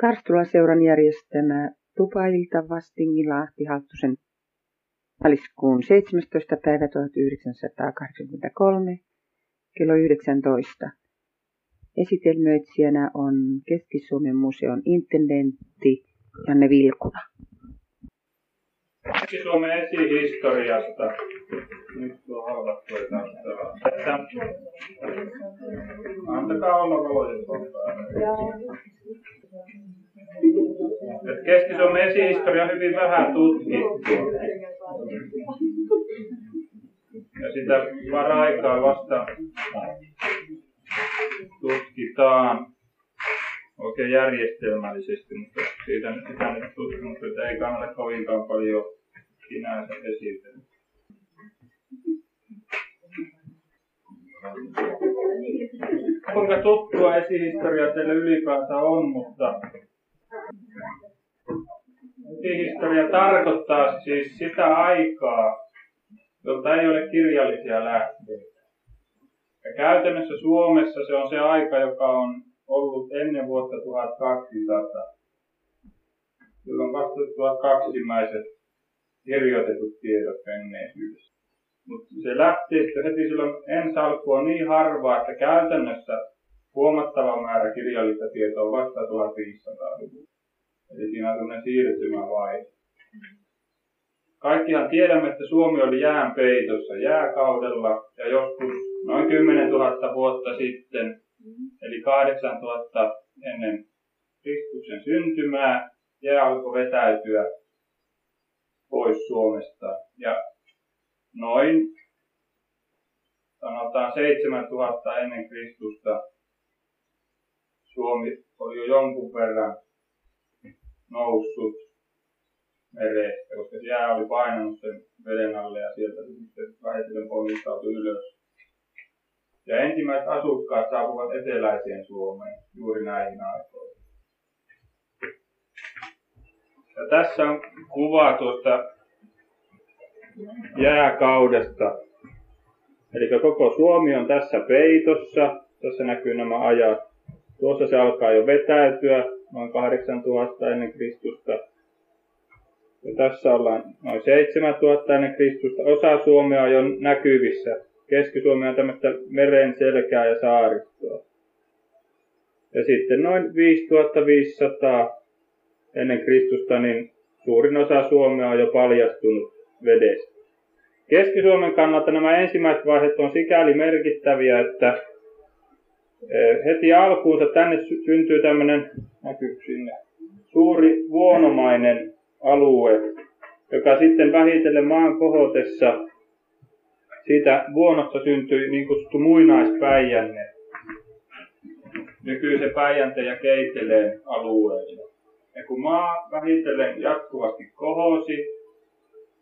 Karstula-seuran järjestämä tupailta Vastingi Lahti Halttusen maaliskuun 17. päivä 1983 kello 19. Esitelmöitsijänä on Keski-Suomen museon intendentti Janne Vilkula. Keski-Suomen esihistoriasta. Nyt tuo halvattu että Antakaa olla valojen Keski-Suomen esihistoria on hyvin vähän tutkittu. Ja sitä paraikaa vasta tutkitaan oikein järjestelmällisesti, mutta siitä sitä nyt tutkimusta ei kannata kovinkaan paljon sinänsä esitellä. Kuinka tuttua esihistoria teille ylipäätään on, mutta esihistoria tarkoittaa siis sitä aikaa, jolta ei ole kirjallisia lähteitä. Ja käytännössä Suomessa se on se aika, joka on ollut ennen vuotta 1200. Silloin vasta 1200 kirjoitetut tiedot menneisyydessä. Mutta se lähti sitten heti silloin ensi alkuun niin harvaa, että käytännössä huomattava määrä kirjallista tietoa vasta 1500-luvulla. Eli siinä on sellainen siirtymävaihe. Kaikkihan tiedämme, että Suomi oli jään peitossa jääkaudella ja joskus noin 10 000 vuotta sitten, eli 8000 ennen Kristuksen syntymää, jää alkoi vetäytyä pois Suomesta. Ja noin sanotaan 7000 ennen Kristusta Suomi oli jo jonkun verran noussut merestä, koska jää oli painanut sen veden alle ja sieltä sitten vähitellen ponnistautui ylös. Ja ensimmäiset asukkaat saapuvat eteläiseen Suomeen juuri näihin aikoihin. Ja tässä on kuva tuosta jääkaudesta. Eli koko Suomi on tässä peitossa. Tässä näkyy nämä ajat. Tuossa se alkaa jo vetäytyä, noin 8000 ennen Kristusta. Ja tässä ollaan noin 7000 ennen Kristusta. Osa Suomea on jo näkyvissä. Keski-Suomi on tämmöistä meren selkää ja saaristoa. Ja sitten noin 5500 ennen Kristusta, niin suurin osa Suomea on jo paljastunut vedestä. Keski-Suomen kannalta nämä ensimmäiset vaiheet on sikäli merkittäviä, että e, heti alkuunsa tänne syntyy tämmöinen, näkyy sinne, suuri vuonomainen alue, joka sitten vähitellen maan kohotessa siitä vuonosta syntyi niin kutsuttu muinaispäijänne, nykyisen Päijänteen ja Keiteleen alueella. Ja kun maa vähitellen jatkuvasti kohosi,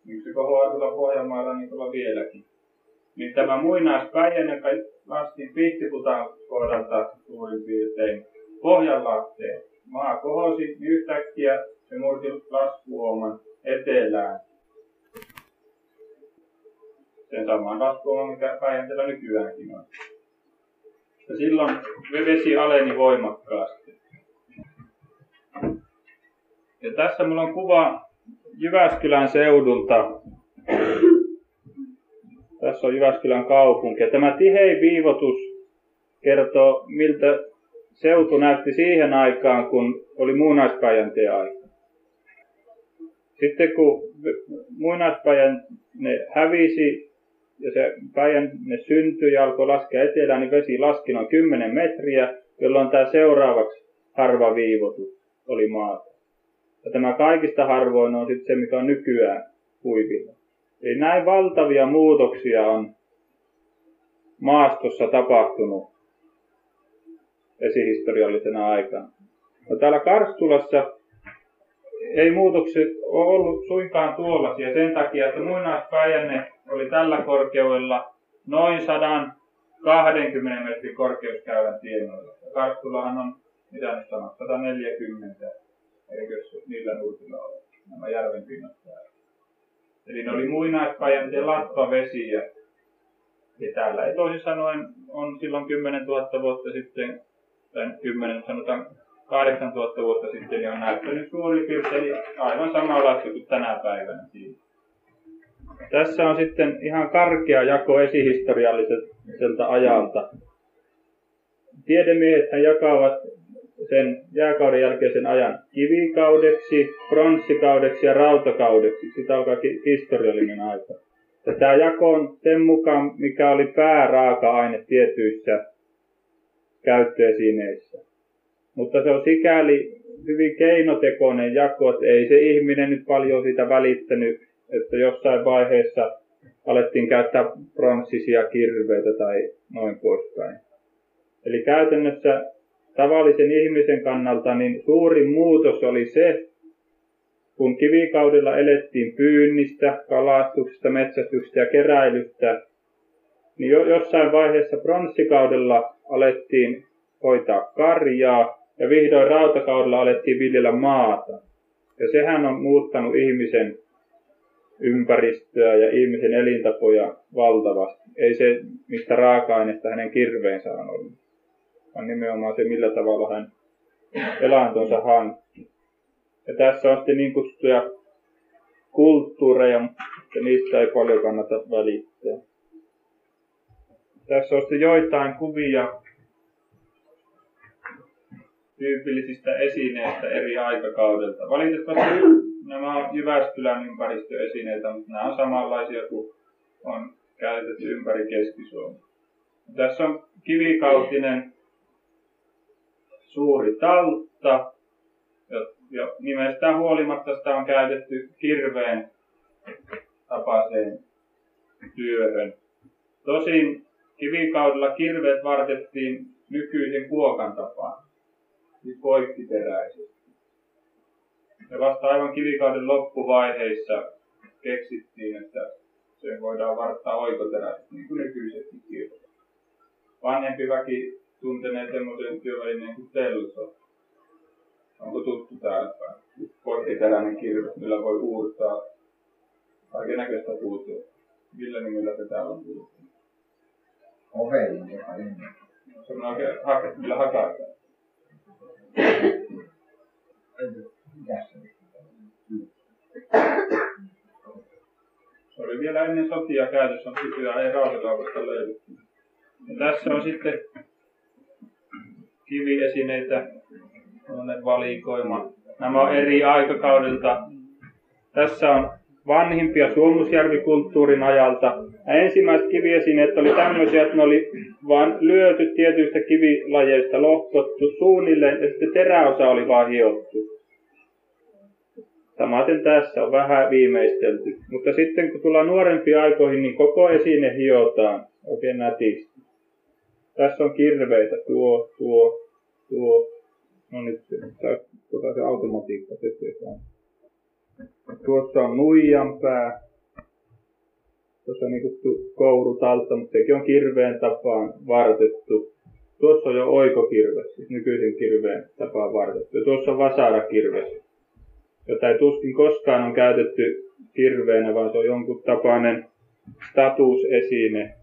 niin se kohoaa tuolla Pohjanmaalla niin tuolla vieläkin. Niin tämä muinaispäijänne, joka lasti Pihtiputan kohdalta suurin piirtein Pohjanlahteen. Maa kohosi, niin yhtäkkiä se murti laskuoman etelään. Sen samaan laskuoman, mikä Päijänteellä nykyäänkin on. Ja silloin vesi aleni voimakkaasti. Ja tässä mulla on kuva Jyväskylän seudulta. Tässä on Jyväskylän kaupunki. Ja tämä tihein viivotus kertoo, miltä seutu näytti siihen aikaan, kun oli muinaispäijänteen aika. Sitten kun muinaispäijänne hävisi ja se päijänne syntyi ja alkoi laskea etelään, niin vesi laski noin 10 metriä, jolloin tämä seuraavaksi harva viivotus oli maata. Ja tämä kaikista harvoin on sitten se, mikä on nykyään huipilla. Eli näin valtavia muutoksia on maastossa tapahtunut esihistoriallisena aikana. No täällä Karstulassa ei muutokset ole ollut suinkaan tuollaisia sen takia, että muinaispäijänne oli tällä korkeudella noin 120 metrin korkeuskäylän tienoilla. Karstulahan on, mitä nyt sanoo, 140 eikö niillä nurkilla ole nämä järven pinnat täällä. Eli ne oli muinaispäijänteen latvavesiä. Ja täällä ei toisin sanoen on silloin 10 000 vuotta sitten, tai 10, sanotaan 8000 vuotta sitten, niin on näyttänyt suurin piirtein aivan samanlaista kuin tänä päivänä siinä. Tässä on sitten ihan karkea jako esihistorialliselta ajalta. Tiedemiehet jakavat sen jääkauden jälkeisen ajan kivikaudeksi, pronssikaudeksi ja rautakaudeksi. Sitä alkaa historiallinen aika. Ja tämä jako on sen mukaan, mikä oli pääraaka-aine tietyissä käyttöesineissä. Mutta se on sikäli hyvin keinotekoinen jako, että ei se ihminen nyt paljon siitä välittänyt, että jossain vaiheessa alettiin käyttää pronssisia kirveitä tai noin poispäin. Eli käytännössä tavallisen ihmisen kannalta niin suurin muutos oli se, kun kivikaudella elettiin pyynnistä, kalastuksesta, metsästyksestä ja keräilystä, niin jo jossain vaiheessa pronssikaudella alettiin hoitaa karjaa ja vihdoin rautakaudella alettiin viljellä maata. Ja sehän on muuttanut ihmisen ympäristöä ja ihmisen elintapoja valtavasti. Ei se, mistä raaka-aineesta hänen kirveensä on ollut, vaan nimenomaan se, millä tavalla hän elantonsa hankki. Ja tässä on sitten niin kutsuttuja kulttuureja, mutta niistä ei paljon kannata välittää. Tässä on sitten joitain kuvia tyypillisistä esineistä eri aikakaudelta. Valitettavasti nämä on Jyväskylän ympäristöesineitä, mutta nämä on samanlaisia kuin on käytetty ympäri Keski-Suomea. Tässä on kivikautinen suuri taltta, jo nimestään huolimatta sitä on käytetty kirveen tapaiseen työhön. Tosin kivikaudella kirveet vartettiin nykyisen kuokan tapaan, siis poikkiteräisesti. Ja vasta aivan kivikauden loppuvaiheissa keksittiin, että se voidaan varttaa oikoteräisesti, niin kuin nykyisetkin kirveet. Vanhempi väki tuntenee semmoisen työvälineen kuin telso, Onko tuttu täällä päin? Korttiteräinen kirves, millä voi uurtaa kaiken näköistä puuta. Millä nimellä se täällä on puhuttu? Ovelin joka Se on oikein hake, millä hakataan. Se oli vielä ennen sotia käytössä, mutta nykyään ei rautakaupasta löydy. Ja tässä on sitten kiviesineitä valikoima. Nämä on eri aikakaudelta. Tässä on vanhimpia Suomusjärvikulttuurin ajalta. Ja ensimmäiset kiviesineet oli tämmöisiä, että ne oli vain lyöty tietyistä kivilajeista, lohkottu suunnilleen ja sitten teräosa oli vain hiottu. Samaten tässä on vähän viimeistelty. Mutta sitten kun tullaan nuorempiin aikoihin, niin koko esine hiotaan oikein nätisti. Tässä on kirveitä, tuo, tuo, tuo, No nyt se, tuota se automatiikka tekee Tuossa on nuijan pää. Tuossa on niin kutsu kourutalta, mutta sekin on kirveen tapaan vartettu. Tuossa on jo oikokirves, siis nykyisen kirveen tapaan vartettu. Ja tuossa on vasarakirves, jota ei tuskin koskaan on käytetty kirveenä, vaan se on jonkun tapainen statusesine,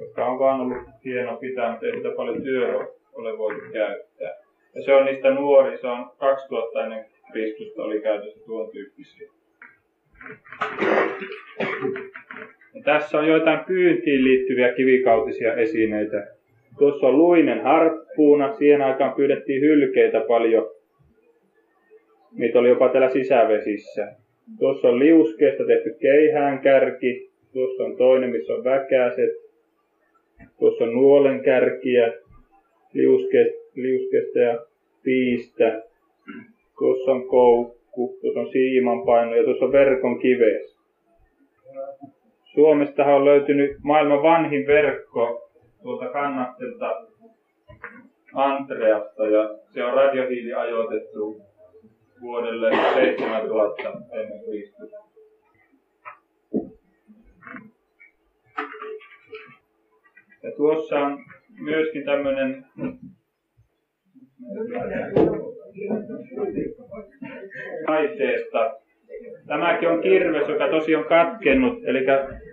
joka on vaan ollut hieno pitää, mutta ei sitä paljon työ ole voitu käyttää. Ja se on niistä nuori, se on 2000 ennen Kristusta oli käytössä tuon tyyppisiä. Ja tässä on joitain pyyntiin liittyviä kivikautisia esineitä. Tuossa on luinen harppuuna, siihen aikaan pyydettiin hylkeitä paljon. Niitä oli jopa täällä sisävesissä. Tuossa on liuskeesta tehty keihäänkärki. Tuossa on toinen, missä on väkäset. Tuossa on nuolenkärkiä, liuske, liuskesta ja piistä. Tuossa on koukku, tuossa on siimanpaino ja tuossa on verkon kives. Suomestahan on löytynyt maailman vanhin verkko tuolta kannattelta Andreasta ja se on radiohiili ajoitettu vuodelle 7000 ennen Kristusta. Ja tuossa on myöskin tämmöinen taiteesta. Tämäkin on kirves, joka tosi on katkennut, eli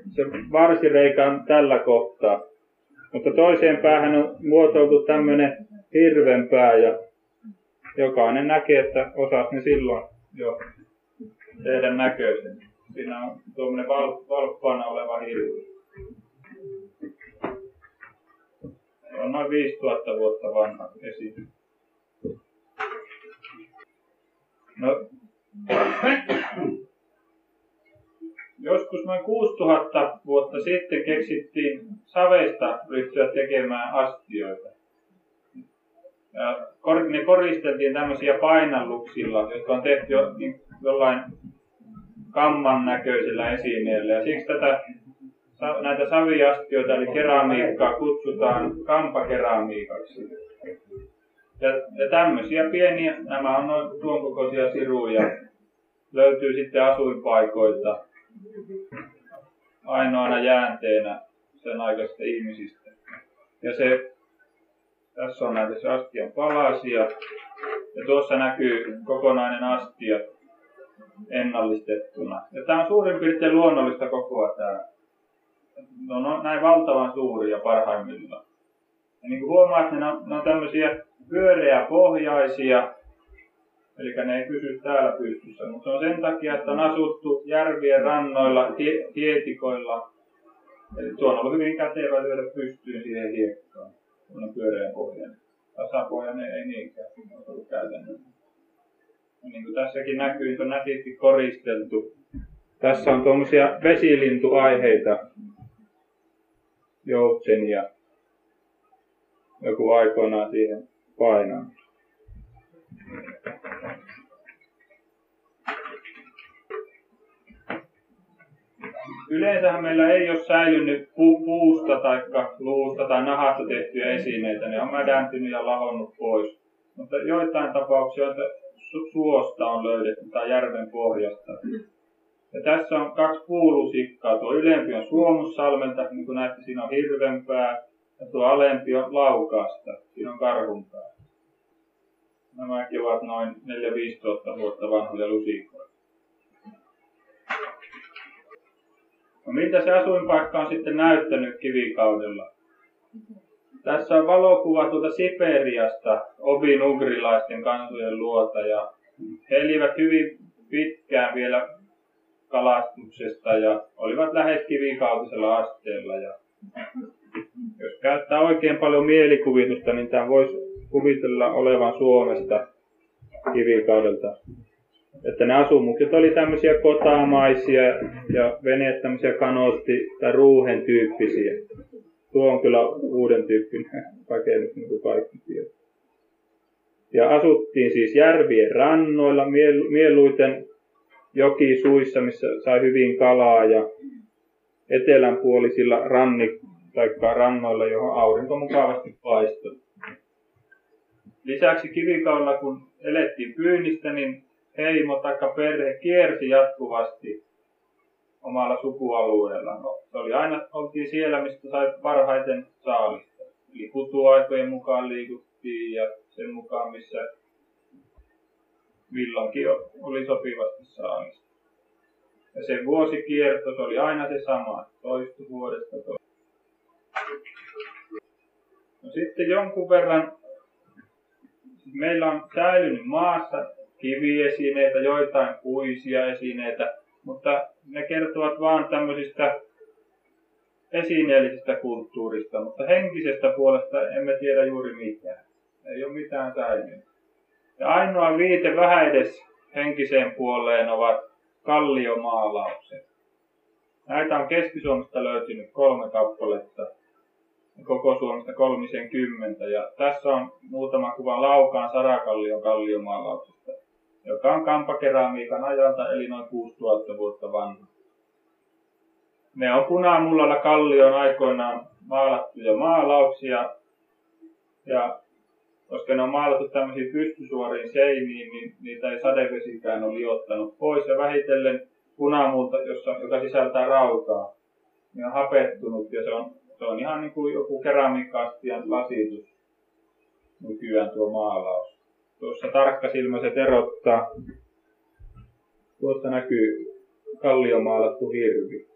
se varsireikä on tällä kohtaa. Mutta toiseen päähän on muotoiltu tämmöinen hirvenpää ja jokainen näkee, että osas ne silloin jo tehdä näköisen. Siinä on tuommoinen val, valppaana oleva hirvi. On noin 5000 vuotta vanha esitys. No, joskus noin 6000 vuotta sitten keksittiin saveista ryhtyä tekemään astioita. Ja ne koristeltiin tämmöisiä painalluksilla, jotka on tehty jo, niin, jollain kamman näköisellä esineellä. Ja siksi tätä, näitä saviastioita eli keramiikkaa kutsutaan kampakeramiikaksi. Ja, ja tämmöisiä pieniä, nämä on noin tuon kokoisia siruja, löytyy sitten asuinpaikoilta ainoana jäänteenä sen aikaisista ihmisistä. Ja se, tässä on näitä se astian palasia, ja tuossa näkyy kokonainen astia ennallistettuna. Ja tämä on suurin piirtein luonnollista kokoa tämä. No, no näin valtavan suuria parhaimmillaan. Ja niin kuin huomaat, ne on, ne on tämmöisiä pyöreäpohjaisia, eli ne ei pysy täällä pystyssä, mutta se on sen takia, että on asuttu järvien rannoilla, tie, tietikoilla. Eli tuo on ollut hyvin kätevä lyödä pystyyn siihen hiekkaan, kun on pyöreä pohjainen. Tasapohjainen ei niinkään ollut käytännön. Ja niin kuin tässäkin näkyy, se on nätisti koristeltu. Tässä on tuommoisia vesilintuaiheita, joutsenia, joku aikoinaan siihen painanut. Yleensähän meillä ei ole säilynyt pu- puusta tai luusta tai nahasta tehtyjä esineitä. Ne on mädäntynyt ja lahonnut pois. Mutta joitain tapauksia, että su- suosta on löydetty tai järven pohjasta. Ja tässä on kaksi puulusikkaa. Tuo ylempi on Suomussalmelta, niin kuin näette, siinä on hirvenpää. Ja tuo alempi on Laukaasta, siinä on karhunpää. Nämäkin ovat noin 4-15 vuotta vanhoja lusikoita. No miltä se asuinpaikka on sitten näyttänyt kivikaudella? Tässä on valokuva tuolta Siperiasta, obinugrilaisten kansojen luota, ja he elivät hyvin pitkään vielä kalastuksesta ja olivat lähes kivikautisella asteella. Ja jos käyttää oikein paljon mielikuvitusta, niin tämä voisi kuvitella olevan Suomesta kivikaudelta. Että ne asumukset oli tämmöisiä kotaamaisia ja veneet tämmöisiä kanootti- tai ruuhen tyyppisiä. Tuo on kyllä uuden tyyppinen rakennus, niin kuin kaikki tiedät. Ja asuttiin siis järvien rannoilla, mieluiten jokisuissa, missä sai hyvin kalaa ja etelänpuolisilla ranni, tai rannoilla, johon aurinko mukavasti paistoi. Lisäksi kivikaudella, kun elettiin pyynnistä, niin heimo tai perhe kiersi jatkuvasti omalla sukualueellaan. No, se oli aina, oltiin siellä, mistä sai parhaiten saalista. Eli kutuaikojen mukaan liikuttiin ja sen mukaan, missä milloinkin oli sopivasti saalista. Ja se vuosikierto, se oli aina se sama, toistu vuodesta toista. No sitten jonkun verran meillä on säilynyt maassa kiviesineitä, joitain puisia esineitä, mutta ne kertovat vain tämmöisistä esineellisistä kulttuurista, mutta henkisestä puolesta emme tiedä juuri mitään. Ei ole mitään säilynyt. Ja ainoa viite vähän edes henkiseen puoleen ovat kalliomaalaukset. Näitä on Keski-Suomesta löytynyt kolme kappaletta koko Suomesta kolmisen kymmentä. Ja tässä on muutama kuva Laukaan Sarakallion kalliomaalauksesta, joka on kampakeramiikan ajalta, eli noin 6000 vuotta vanha. Ne on punamullalla kallion aikoinaan maalattuja maalauksia, ja koska ne on maalattu tämmöisiin pystysuoriin seiniin, niin niitä ei sadevesikään ole liottanut pois. Ja vähitellen punamulta, jossa, joka sisältää rautaa, niin on hapettunut ja se on se on ihan niin kuin joku keramiikka-astian lasitus nykyään tuo maalaus. Tuossa tarkkasilmäiset erottaa. Tuosta näkyy kalliomaalattu hirvi.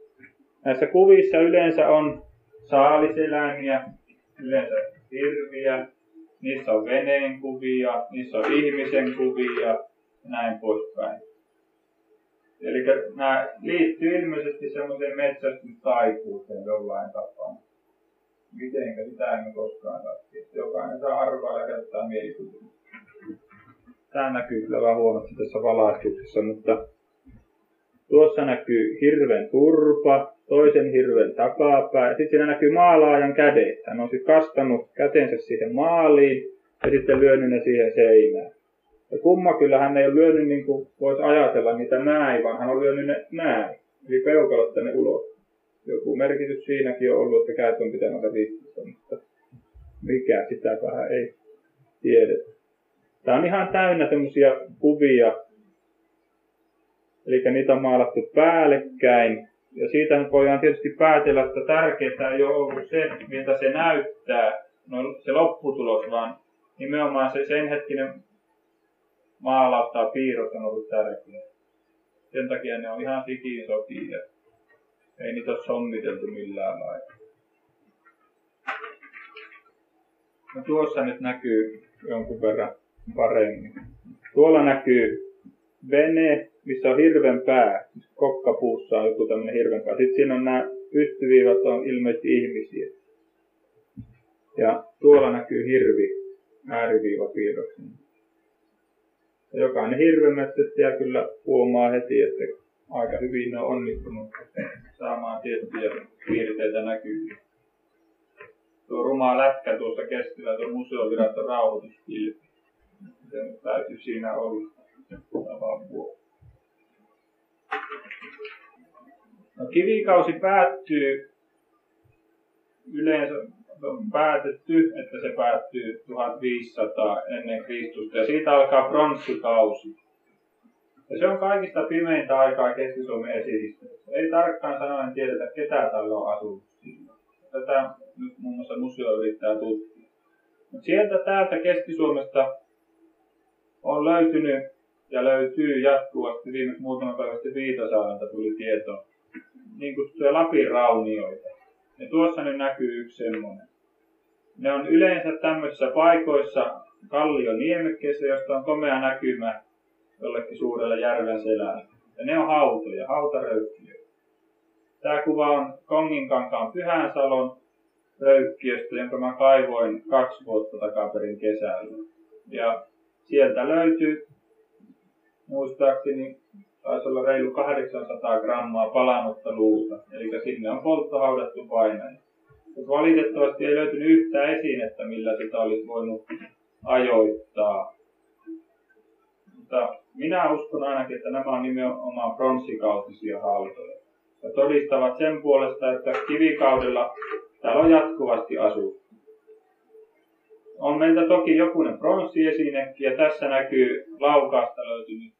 Näissä kuvissa yleensä on saaliseläimiä, yleensä hirviä, niissä on veneen kuvia, niissä on ihmisen kuvia ja näin poispäin. Eli nämä liittyy ilmeisesti semmoiseen metsästystaikuuteen jollain tapaa. Mitenkä sitä emme koskaan saa Jokainen saa arvaa ja käyttää mielikuvia. Tämä näkyy kyllä vähän huonosti tässä valaistuksessa, mutta tuossa näkyy hirven turpa, toisen hirven takapää. Sitten siinä näkyy maalaajan kädet. Hän on sitten kastanut kätensä siihen maaliin ja sitten lyönyt ne siihen seinään. Ja kumma kyllä hän ei ole lyönyt niin kuin voisi ajatella niitä näin, vaan hän on lyönyt ne näin. Eli peukalot tänne ulos. Joku merkitys siinäkin on ollut, että käät on pitänyt olla ristissä, mutta mikä sitä vähän ei tiedetä. Tämä on ihan täynnä semmoisia kuvia, eli niitä on maalattu päällekkäin. Ja siitä voidaan tietysti päätellä, että tärkeää ei ole ollut se, miltä se näyttää, no se lopputulos, vaan nimenomaan se sen hetkinen maalaus tai piirros on ollut tärkeä. Sen takia ne on ihan sikiin sopia. Ei niitä ole sommiteltu millään lailla. No tuossa nyt näkyy jonkun verran paremmin. Tuolla näkyy vene, missä on hirven pää. Kokkapuussa on joku tämmöinen hirven pää. Sitten siinä on nämä pystyviivat on ilmeisesti ihmisiä. Ja tuolla näkyy hirvi ääriviivapiirroksen. Jokainen hirvemetsästäjä kyllä huomaa heti, että aika hyvin ne on onnistunut saamaan tiettyjä piirteitä näkyviin. Tuo ruma lätkä tuossa keskellä, tuo museoviraston rauhoituskilpi. Se täytyy siinä olla tavan No, kivikausi päättyy yleensä on päätetty, että se päättyy 1500 ennen Kristusta ja siitä alkaa pronssikausi. Ja se on kaikista pimeintä aikaa Keski-Suomen esihistoriassa. Ei tarkkaan sanoen tiedetä, ketä täällä on asunut. Tätä nyt muun muassa museo yrittää tutkia. Mutta sieltä täältä Keski-Suomesta on löytynyt ja löytyy jatkuvasti viimeksi muutama päivä sitten Viitasaarelta tuli tieto niin kutsuttuja Lapin raunioita. Ja tuossa nyt näkyy yksi semmoinen. Ne on yleensä tämmöisissä paikoissa kallioniemekkeessä, josta on komea näkymä jollekin suurelle järven selälle. Ja ne on hautoja, hautaröykkiöitä. Tämä kuva on Konginkankaan Pyhänsalon röykkiöstä, jonka mä kaivoin kaksi vuotta takaperin kesällä. Ja sieltä löytyy, muistaakseni taisi olla reilu 800 grammaa palanutta luuta. Eli sinne on polttohaudattu painaja. Mutta valitettavasti ei löytynyt yhtään esinettä, millä sitä olisi voinut ajoittaa. Mutta minä uskon ainakin, että nämä on nimenomaan pronssikautisia hautoja. Ja todistavat sen puolesta, että kivikaudella täällä on jatkuvasti asuttu. On meiltä toki jokunen pronssiesinekin ja tässä näkyy laukaasta löytynyt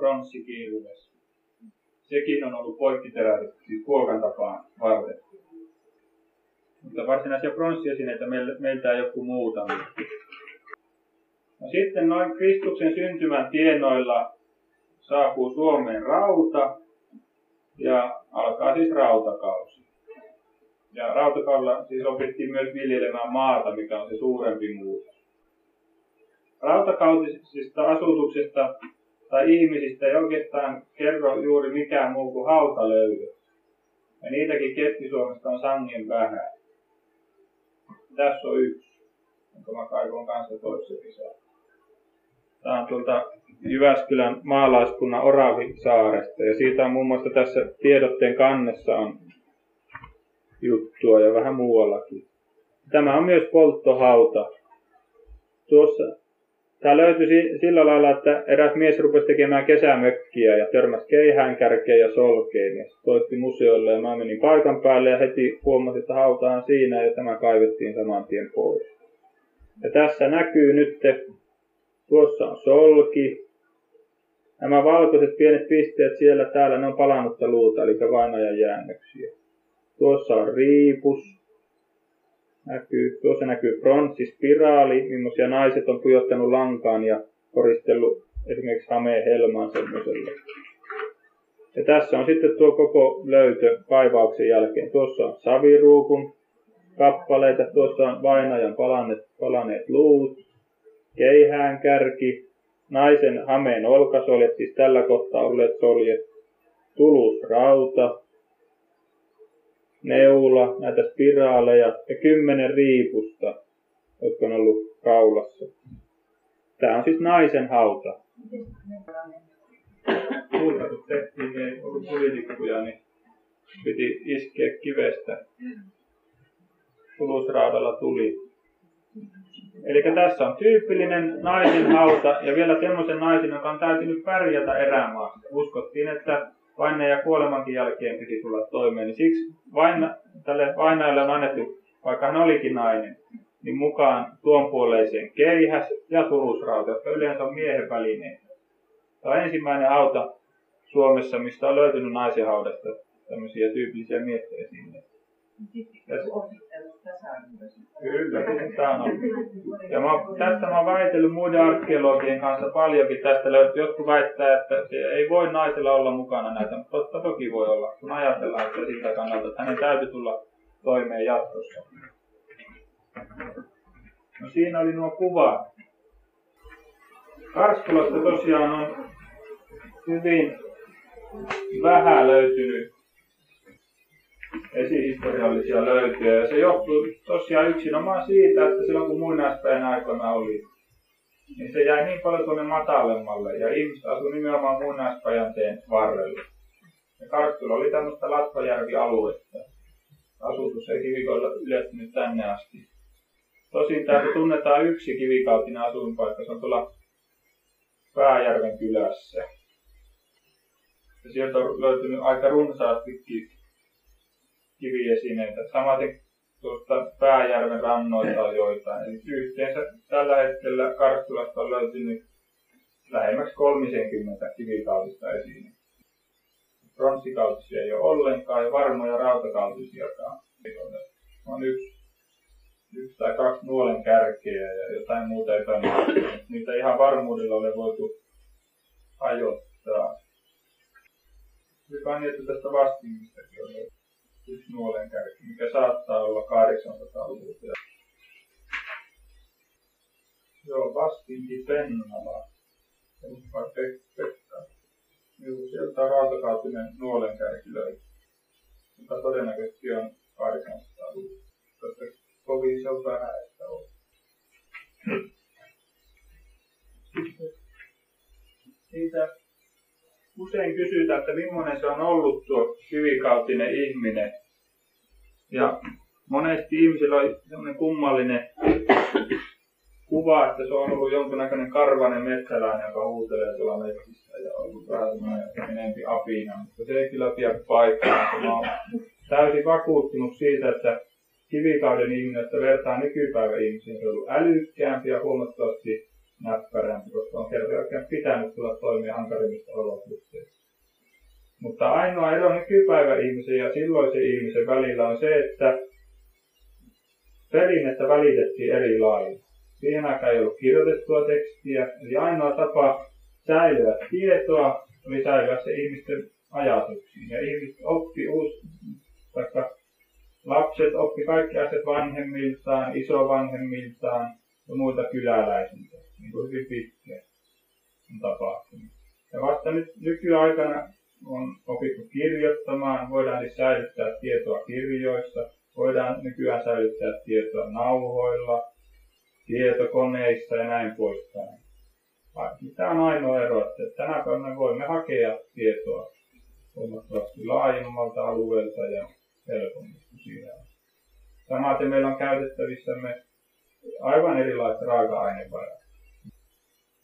pronssikirves. Sekin on ollut poikkiteräisesti, siis kuokan tapaan vartettu. Mutta varsinaisia pronssiesineitä meiltä ei joku muuta. No sitten noin Kristuksen syntymän tienoilla saapuu Suomeen rauta ja alkaa siis rautakausi. Ja rautakaudella siis opittiin myös viljelemään maata, mikä on se suurempi muutos. Rautakautisista asutuksesta tai ihmisistä ei oikeastaan kerro juuri mikään muu kuin hautalöydöt. Ja niitäkin Keski-Suomesta on sangen vähän. Tässä on yksi, jonka mä kaivoin kanssa toisessa kesällä. Tämä on tuolta Jyväskylän maalaiskunnan Oravisaaresta ja siitä on muun muassa tässä tiedotteen kannessa on juttua ja vähän muuallakin. Tämä on myös polttohauta. Tuossa Tämä löytyi sillä lailla, että eräs mies rupesi tekemään kesämökkiä ja törmäsi keihään kärkeen ja solkeen ja soitti museolle ja mä menin paikan päälle ja heti huomasin, että hautaan siinä ja tämä kaivettiin saman tien pois. Ja tässä näkyy nyt, tuossa on solki, nämä valkoiset pienet pisteet siellä täällä, ne on palannutta luuta, eli vainajan jäännöksiä. Tuossa on riipus, näkyy, tuossa näkyy pronssispiraali, millaisia naiset on pujottanut lankaan ja koristellut esimerkiksi hameen helmaan semmoiselle. Ja tässä on sitten tuo koko löytö kaivauksen jälkeen. Tuossa on saviruukun kappaleita. Tuossa on vainajan palaneet, palaneet luut, keihään kärki, naisen hameen olkasoljet, siis tällä kohtaa olleet soljet, tulusrauta, neula, näitä spiraaleja ja kymmenen riipusta, jotka on ollut kaulassa. Tämä on siis naisen hauta. Muuta kun tehtiin, ei ollut tulitikkuja, niin piti iskeä kivestä. Tulusraudalla tuli. Eli tässä on tyypillinen naisen hauta ja vielä semmoisen naisen, joka on täytynyt pärjätä erämaassa. Uskottiin, että vain ja kuolemankin jälkeen piti tulla toimeen. Niin siksi vain, tälle vainajalle on annettu, vaikka hän olikin nainen, niin mukaan tuonpuoleiseen keihäs ja tulusrauta, jotka yleensä on miehen välineitä. Tämä on ensimmäinen hauta Suomessa, mistä on löytynyt naisen haudasta tämmöisiä tyypillisiä mietteisineitä. Kyllä, tämä on Ja mä, tästä mä oon väitellyt muiden arkeologien kanssa paljonkin tästä. Jotkut väittää, että ei voi naisella olla mukana näitä, mutta totta toki voi olla, kun ajatellaan että siltä kannalta, että hänen täytyy tulla toimeen jatkossa. No siinä oli nuo kuvat. Karskulasta tosiaan on hyvin vähän löytynyt esihistoriallisia löytyjä. Ja se johtuu tosiaan yksinomaan siitä, että silloin kun muinaispäin aikana oli, niin se jäi niin paljon tuonne matalemmalle ja ihmiset asuivat nimenomaan muinaispäjänteen varrella. Ja Karttula oli tämmöistä Latvajärvi-aluetta. Asutus ei kivikoilla ylettynyt tänne asti. Tosin täällä tunnetaan yksi kivikautinen asuinpaikka, se on tuolla Pääjärven kylässä. Ja sieltä on löytynyt aika runsaastikin kiviesineitä. Samaten tuosta Pääjärven rannoilta on joitain. Eli yhteensä tällä hetkellä Karstulasta on löytynyt lähemmäksi 30 kivikautista esinettä. Pronssikautisia ei ole ollenkaan ja varmoja rautakautisiakaan. On yksi, yksi tai kaksi nuolen kärkeä ja jotain muuta epämääräistä. Niitä ihan varmuudella ole voitu ajoittaa. On niin, että tästä vastimistakin on nuolen kärki, mikä saattaa olla 800-luvulta. Joo, vastinki Pennala. Edustaa Pekka. Joo, sieltä on rautakautinen nuolenkärki löytyy. Mutta todennäköisesti on 800-luvulta. Koska kovin se on vähän, että on. Siitä usein kysytään, että millainen se on ollut tuo kivikautinen ihminen. Ja monesti ihmisillä on sellainen kummallinen kuva, että se on ollut jonkinnäköinen karvainen metsäläinen, joka huutelee tuolla metsissä ja on ollut vähän enempi apina, mutta se ei kyllä pidä paikkaa. Mä olen täysin vakuuttunut siitä, että kivikauden ihminen, että vertaa nykypäivän ihmisiin, se on ollut älykkäämpi ja huomattavasti näppärämpi, koska on kerta pitänyt tulla toimia ankarimmista olosuhteista. Mutta ainoa ero nykypäivän ihmisen ja silloisen ihmisen välillä on se, että perinnettä välitettiin eri lailla. Siihen aikaan ei ollut kirjoitettua tekstiä, eli ainoa tapa säilyä tietoa oli säilyä se ihmisten ajatuksiin. Ja ihmiset oppi uusi, vaikka lapset oppi kaikki asiat vanhemmiltaan, isovanhemmiltaan ja muilta kyläläisiltä niin kuin hyvin pitkään on tapahtunut. Ja vasta nyt nykyaikana on opittu kirjoittamaan, voidaan siis säilyttää tietoa kirjoissa, voidaan nykyään säilyttää tietoa nauhoilla, tietokoneissa ja näin poispäin. Tämä on ainoa ero, että tänä päivänä voimme hakea tietoa huomattavasti laajemmalta alueelta ja helpommin siinä Samaten meillä on käytettävissämme aivan erilaiset raaka-ainevarat.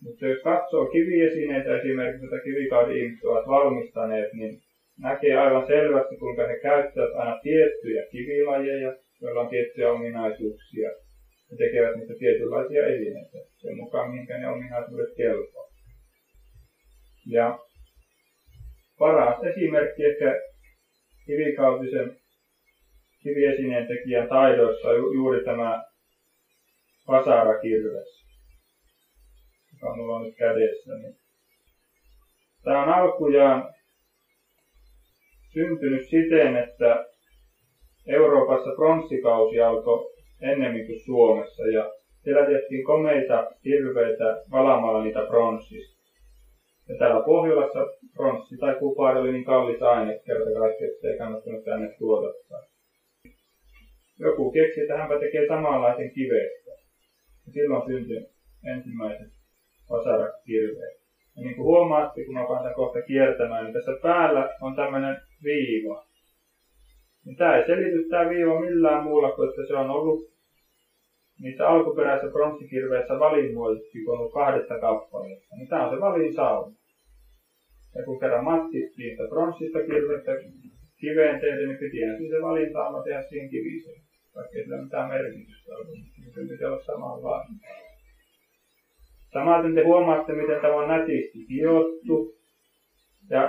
Mutta jos katsoo kiviesineitä esimerkiksi, joita kivikauden ihmiset ovat valmistaneet, niin näkee aivan selvästi, kuinka he käyttävät aina tiettyjä kivilajeja, joilla on tiettyjä ominaisuuksia, ja tekevät niitä tietynlaisia esineitä sen mukaan, minkä ne ominaisuudet kelpaa. Ja paras esimerkki ehkä kivikautisen kiviesineen tekijän taidoissa on juuri tämä vasarakirves joka mulla on nyt kädessä, niin tämä on alkujaan syntynyt siten, että Euroopassa pronssikausi alkoi ennemmin kuin Suomessa ja siellä tehtiin komeita hirveitä valamalla niitä pronssista. Ja täällä Pohjolassa pronssi tai kupaari oli niin kallis aine kerta kaikkiaan, että ei kannattanut tänne tuotottaa. Joku keksi, että hänpä tekee samanlaisen kivestä. Ja silloin syntyi ensimmäiset vasarakirveet. Ja niin kuin huomaatte, kun mä pääsen kohta kiertämään, niin tässä päällä on tämmöinen viiva. Niin tämä ei selity tämä viiva millään muulla kuin, että se on ollut niissä alkuperäisissä pronssikirveissä valinmuodosti on ollut kahdesta kappaleesta. Niin tämä on se valin sauna. Ja kun kerran matkittiin sitä pronssista kirvestä kiveen teille, niin piti ensin se valinsauma tehdä siinä kiviseen. Vaikka ei sillä mitään merkitystä ollut. Niin se piti olla samanlainen. Samaten te huomaatte, miten tämä on nätisti hiottu ja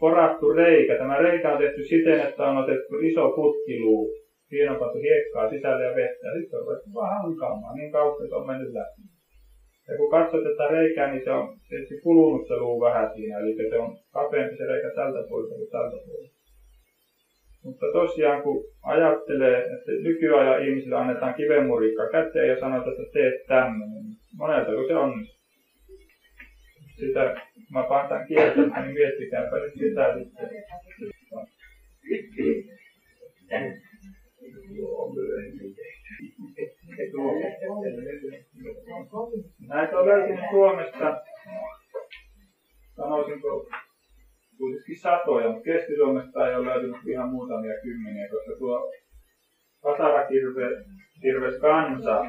porattu reikä. Tämä reikä on tehty siten, että on otettu iso putkiluu, siinä on hiekkaa sisälle ja vettä. Ja sitten on ruvettu vaan hankaamaan niin kauan, että on mennyt läpi. Ja kun katsot tätä reikää, niin se on tietysti kulunut se luu vähän siinä, eli se on kapeampi se reikä tältä puolelta kuin tältä puolelta. Mutta tosiaan kun ajattelee, että nykyajan ihmisille annetaan kivenmurikka käteen ja sanotaan, että teet tämmöinen, monelta kun se onnistuu. Sitä, mä panen kiertämään, niin miettikääpä nyt sitä sitten. Näitä on löytynyt Suomesta, sanoisinko, kuitenkin satoja, mutta Keski-Suomesta ei ole löytynyt ihan muutamia kymmeniä, koska tuo Vasarakirves kansa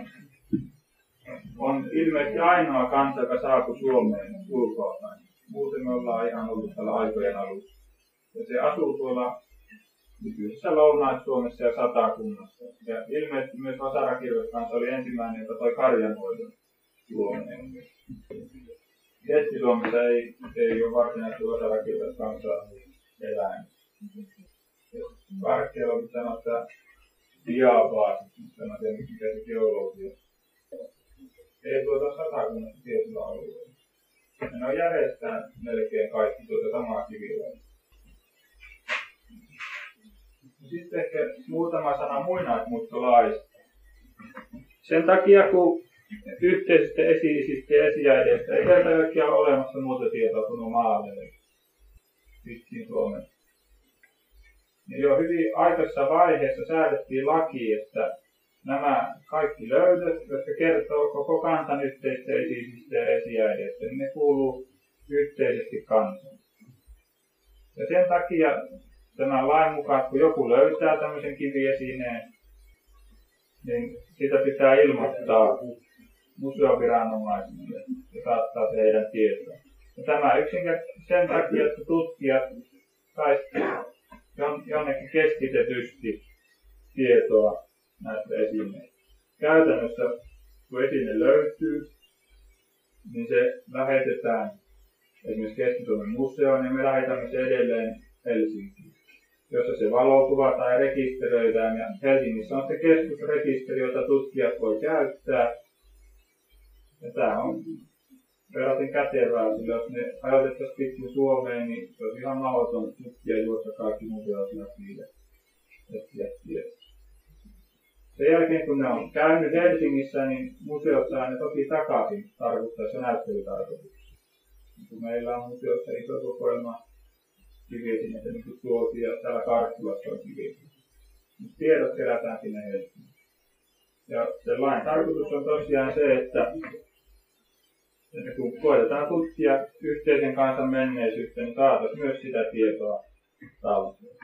on ilmeisesti ainoa kansa, joka saapui Suomeen ulkoa Muuten me ollaan ihan ollut tällä aikojen alussa. Ja se asuu tuolla nykyisessä Lounais-Suomessa ja Satakunnassa. Ja ilmeisesti myös Vasarakirves kanssa oli ensimmäinen, joka toi karjanhoidon Suomeen. Keski-Suomessa ei, ei ole varsinaisesti Vasarakirves kansaa eläin. Karkkeella pitää ottaa diabaasi, mutta en tiedä mikä se. Ei tuota Satakunnassa tietyllä alueella. Ne on järjestään melkein kaikki tuota samaa kivilöä. Sitten ehkä muutama sana muinaismuuttolaista. Sen takia, kun yhteisistä esi-isistä ja esiäideistä ei kerta kaikkiaan ole olemassa muuta tietoa kuin maaleille pitkin Suomen. Niin jo hyvin aikaisessa vaiheessa säädettiin laki, että nämä kaikki löydöt, jotka kertoo koko kansan yhteistä esi-isistä ja esiäideistä, niin ne kuuluu yhteisesti kansan. Ja sen takia tämän lain mukaan, kun joku löytää tämmöisen kiviesineen, niin sitä pitää ilmoittaa museoviranomaisille ja saattaa heidän tietoon. Ja tämä yksinkertaisesti sen takia, että tutkijat saisivat jonnekin keskitetysti tietoa näistä esineistä. Käytännössä, kun esine löytyy, niin se lähetetään esimerkiksi Keski-Suomen museoon ja me lähetämme se edelleen Helsinkiin jossa se valokuva tai rekisteröidään. Ja Helsingissä on se keskusrekisteri, jota tutkijat voi käyttää. Ja tämä on verraten kätevää, sillä jos ne ajoitettaisiin pitkin Suomeen, niin se olisi ihan mahdoton tutkia juossa kaikki museot läpi ja etsiä Sen jälkeen kun ne on käynyt Helsingissä, niin museot saa ne toki takaisin tarkoittaessa näyttelytarkoituksessa. Kun meillä on museossa iso kokoelma kiviesineitä, niin kuin tuotiin ja täällä Karkkilassa on kiviesineitä. Tiedot kerätään sinne Helsinkiin. Ja sen lain tarkoitus on tosiaan se, että, että kun koetetaan tutkia yhteisen kansan menneisyyttä, niin saataisiin myös sitä tietoa talteen.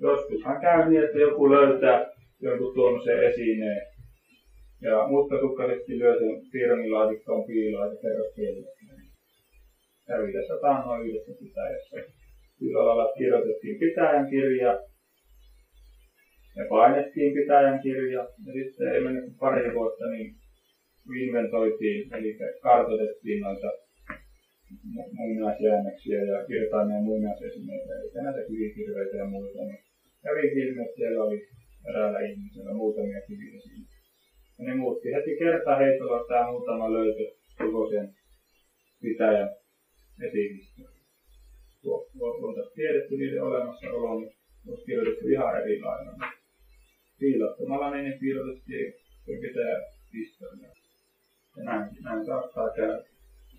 Joskushan käy niin, että joku löytää jonkun tuommoisen esineen ja mutkatukkaisesti lyö sen firmilaatikkoon piiloon ja kerros Kävi tässä taannoin yhdessä pitäjässä sillä lailla kirjoitettiin pitäjän kirja ja painettiin pitäjän kirja. Ja sitten ei mennyt pari vuotta, niin inventoitiin, eli kartoitettiin noita muinaisjäännöksiä ja kirtaimia muinaisesineitä, eli näitä kivikirveitä ja muita. Niin kävi ilmi, että siellä oli eräällä ihmisellä muutamia kiviesineitä. Ja ne muutti heti kertaheitolla tämä muutama löytö koko sen pitäjän esihistorian oltaisiin tiedetty niiden olemassaolo, niin olisi kirjoitettu ihan eri lailla. piilottamalla niin piilotettiin pitää historiaa. Ja näin, näin saattaa käydä.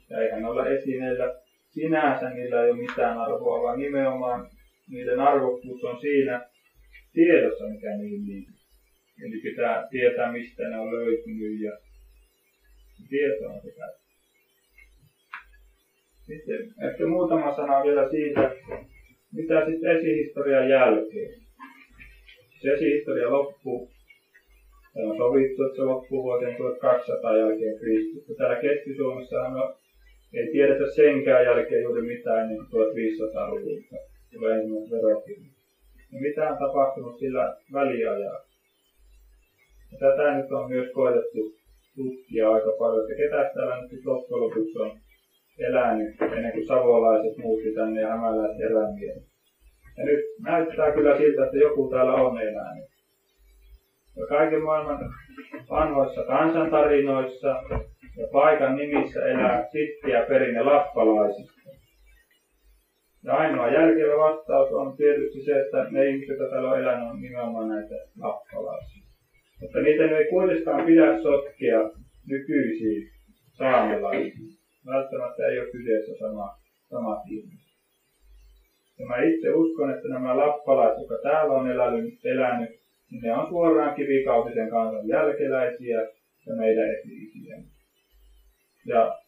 Ja eihän olla esineillä sinänsä, niillä ei ole mitään arvoa, vaan nimenomaan niiden arvokkuus on siinä tiedossa, mikä niihin liittyy. Eli pitää tietää, mistä ne on löytynyt ja tieto on sitä. Sitten ehkä muutama sana vielä siitä, mitä sitten esihistorian jälkeen. Se esihistoria loppuu. Täällä on sovittu, että se loppuu vuoteen 1200 jälkeen Kristusta. Täällä Keski-Suomessa on, ei tiedetä senkään jälkeen juuri mitään ennen 1500-luvulta. Tulee ensimmäiset verokirjat. Ja mitä on tapahtunut sillä väliajalla? Ja tätä nyt on myös koetettu tutkia aika paljon, että ketä täällä nyt loppujen lopuksi on elänyt ennen kuin savolaiset muutti tänne ja hämäläiset eläimiä. Ja nyt näyttää kyllä siltä, että joku täällä on elänyt. Ja kaiken maailman vanhoissa kansantarinoissa ja paikan nimissä elää sittiä perinne lappalaisista. Ja ainoa järkevä vastaus on tietysti se, että ne ihmiset, jotka täällä on elänyt, on nimenomaan näitä lappalaisia. Mutta niitä ei kuitenkaan pidä sotkea nykyisiin saamelaisiin. Välttämättä ei ole kyseessä sama, sama ihmiset. Ja mä itse uskon, että nämä lappalaiset, jotka täällä on elänyt, elänyt niin ne on suoraan kivikautisen kansan jälkeläisiä ja meidän esi Ja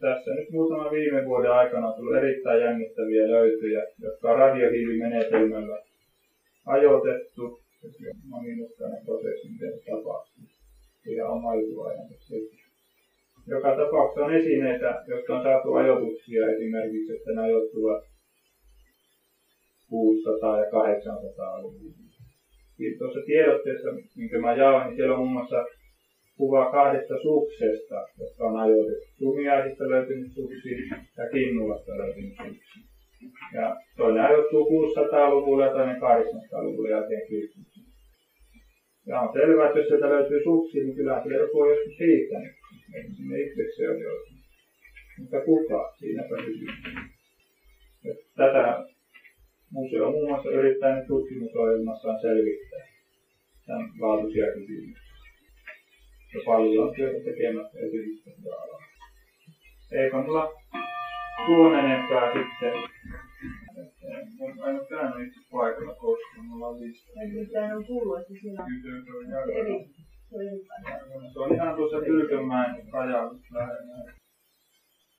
tässä nyt muutama viime vuoden aikana tullut erittäin jännittäviä löytöjä, jotka on radiohiilimenetelmällä ajoitettu. Monimutkainen prosessi, miten tapahtuu. Ihan oma Joka tapauksessa on esineitä, jotka on saatu ajoituksia esimerkiksi, että ne ajoittuvat 600 ja 800-luvulla. Tuossa tiedotteessa, minkä mä jaoin, niin siellä on muun muassa kuva kahdesta suksesta, jotka on ajoitettu. Sumiaisista löytynyt suksi ja Kinnulasta löytynyt suksi. Ja toinen ajoittuu 600-luvulle ja toinen 800-luvulle jälkeen Kristuksen. Ja on selvää, että jos sieltä löytyy suksi, niin kyllä se joku on joskus siittänyt. Eikä sinne itseksi on joutunut. Mutta kuka? Siinäpä kysymys. Tätä museo muun muassa yrittää nyt tutkimusohjelmassaan selvittää tämän laatuisia kysymyksiä. Ja paljon on työtä tekemättä esitystä alalla. Eikö mulla tuon enempää sitten? En aina käynyt itse paikalla koska mulla on lista. Tämä on kuullut, että siellä on eri. Se on ihan tuossa Pylkönmäen rajalla lähellä.